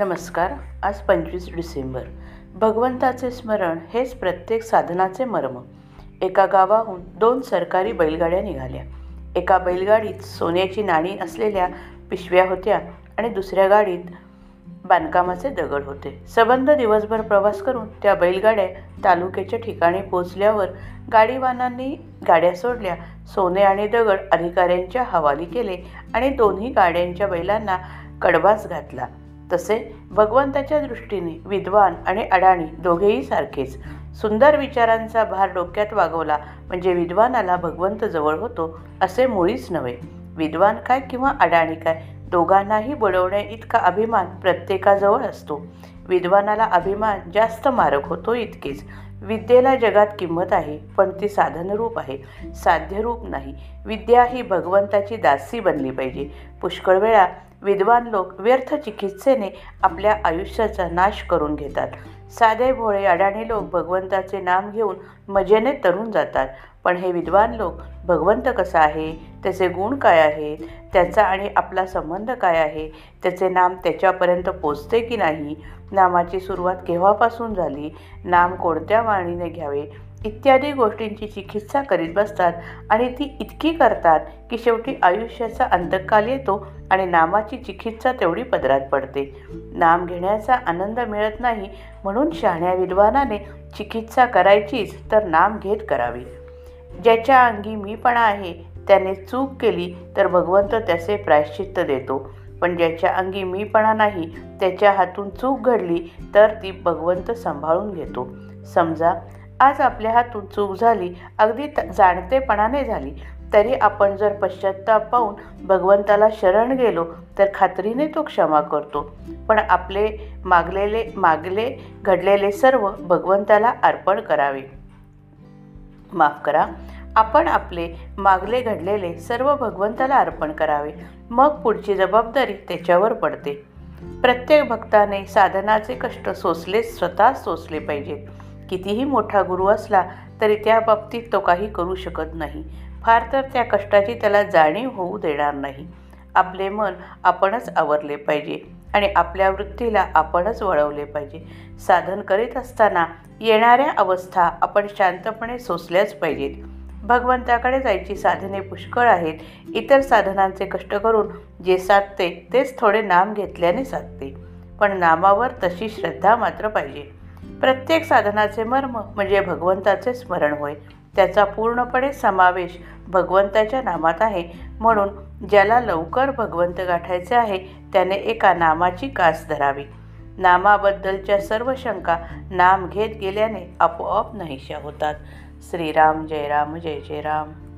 नमस्कार आज पंचवीस डिसेंबर. भगवंताचे स्मरण हेच प्रत्येक साधनाचे मर्म. एका गावाहून दोन सरकारी बैलगाड्या निघाल्या. एका बैलगाडीत सोन्याची नाणी असलेल्या पिशव्या होत्या आणि दुसऱ्या गाडीत बांधकामाचे दगड होते. सबंध दिवसभर प्रवास करून त्या बैलगाड्या तालुक्याच्या ठिकाणी पोचल्यावर गाडीवानांनी गाड्या सोडल्या सोने आणि दगड अधिकाऱ्यांच्या हवाली केले आणि दोन्ही गाड्यांच्या बैलांना कडवास घातला. तसे भगवंताच्या दृष्टीने विद्वान आणि अडाणी दोघेही सारखेच. सुंदर विचारांचा भार डोक्यात वागवला म्हणजे विद्वानाला भगवंत जवळ होतो असे मुळीच नव्हे. विद्वान काय किंवा अडाणी काय दोघांनाही बुडवण्या इतका अभिमान प्रत्येकाजवळ असतो. विद्वानाला अभिमान जास्त मारक होतो इतकेच. विद्येला जगात किंमत आहे पण ती साधनरूप आहे. साध्यरूप नाही. विद्या ही भगवंताची दासी बनली पाहिजे. पुष्कळ वेळा विद्वान लोक व्यर्थ चिकित्सेने आपल्या आयुष्याचा नाश करून घेतात. साधे भोळे अडाणी लोक भगवंताचे नाम घेऊन मजेने तरून जातात. पण हे विद्वान लोक भगवंत कसा आहे? त्याचे गुण काय आहेत? त्याचा आणि आपला संबंध काय आहे? त्याचे नाम त्याच्यापर्यंत पोचते की नाही? नामाची सुरुवात केव्हापासून झाली? नाम कोणत्या वाणीने घ्यावे? इत्यादी गोष्टींची चिकित्सा करीत बसतात आणि ती इतकी करतात की शेवटी आयुष्याचा अंतकाल येतो आणि नामाची चिकित्सा तेवढी पदरात पडते. नाम घेण्याचा आनंद मिळत नाही म्हणून शहाण्या विद्वानाने चिकित्सा करायचीच तर नाम घेत करावी. ज्याच्या अंगी मीपणा आहे त्याने चूक केली तर भगवंत त्याचे प्रायश्चित्त देतो. पण ज्याच्या अंगी मीपणा नाही त्याच्या हातून चूक घडली तर ती भगवंत सांभाळून घेतो. समजा आज आपल्या हातून चूक झाली अगदी जाणतेपणाने झाली. तरी आपण जर पश्चात्ताप पाहून भगवंताला शरण गेलो तर खात्रीने तो क्षमा करतो. पण आपले मागलेले मागले घडलेले सर्व भगवंताला अर्पण करावे. माफ करा आपण आपले मागले घडलेले सर्व भगवंताला अर्पण करावे. मग पुढची जबाबदारी त्याच्यावर पडते. प्रत्येक भक्ताने साधनाचे कष्ट सोसले स्वतः सोसले पाहिजेत कितीही मोठा गुरु असला तरी त्या बाबतीत तो काही करू शकत नाही. फार तर त्या कष्टाची त्याला जाणीव होऊ देणार नाही. आपले मन आपणच आवरले पाहिजे आणि आपल्या वृत्तीला आपणच वळवले पाहिजे. साधन करीत असताना येणाऱ्या अवस्था आपण शांतपणे सोसल्याच पाहिजेत. भगवंताकडे जायची साधने पुष्कळ आहेत. इतर साधनांचे कष्ट करून जे साधते तेच थोडे नाम घेतल्याने साधते. पण नामावर तशी श्रद्धा मात्र पाहिजे. प्रत्येक साधनाचे मर्म म्हणजे भगवंताचे स्मरण होय. त्याचा पूर्णपणे समावेश भगवंताच्या नामात आहे. म्हणून ज्याला लवकर भगवंत गाठायचे आहे त्याने एका नामाची कास धरावी. नामाबद्दलच्या सर्व शंका नाम घेत गेल्याने आपोआप नाहीशा होतात. श्रीराम जय राम जय जय राम.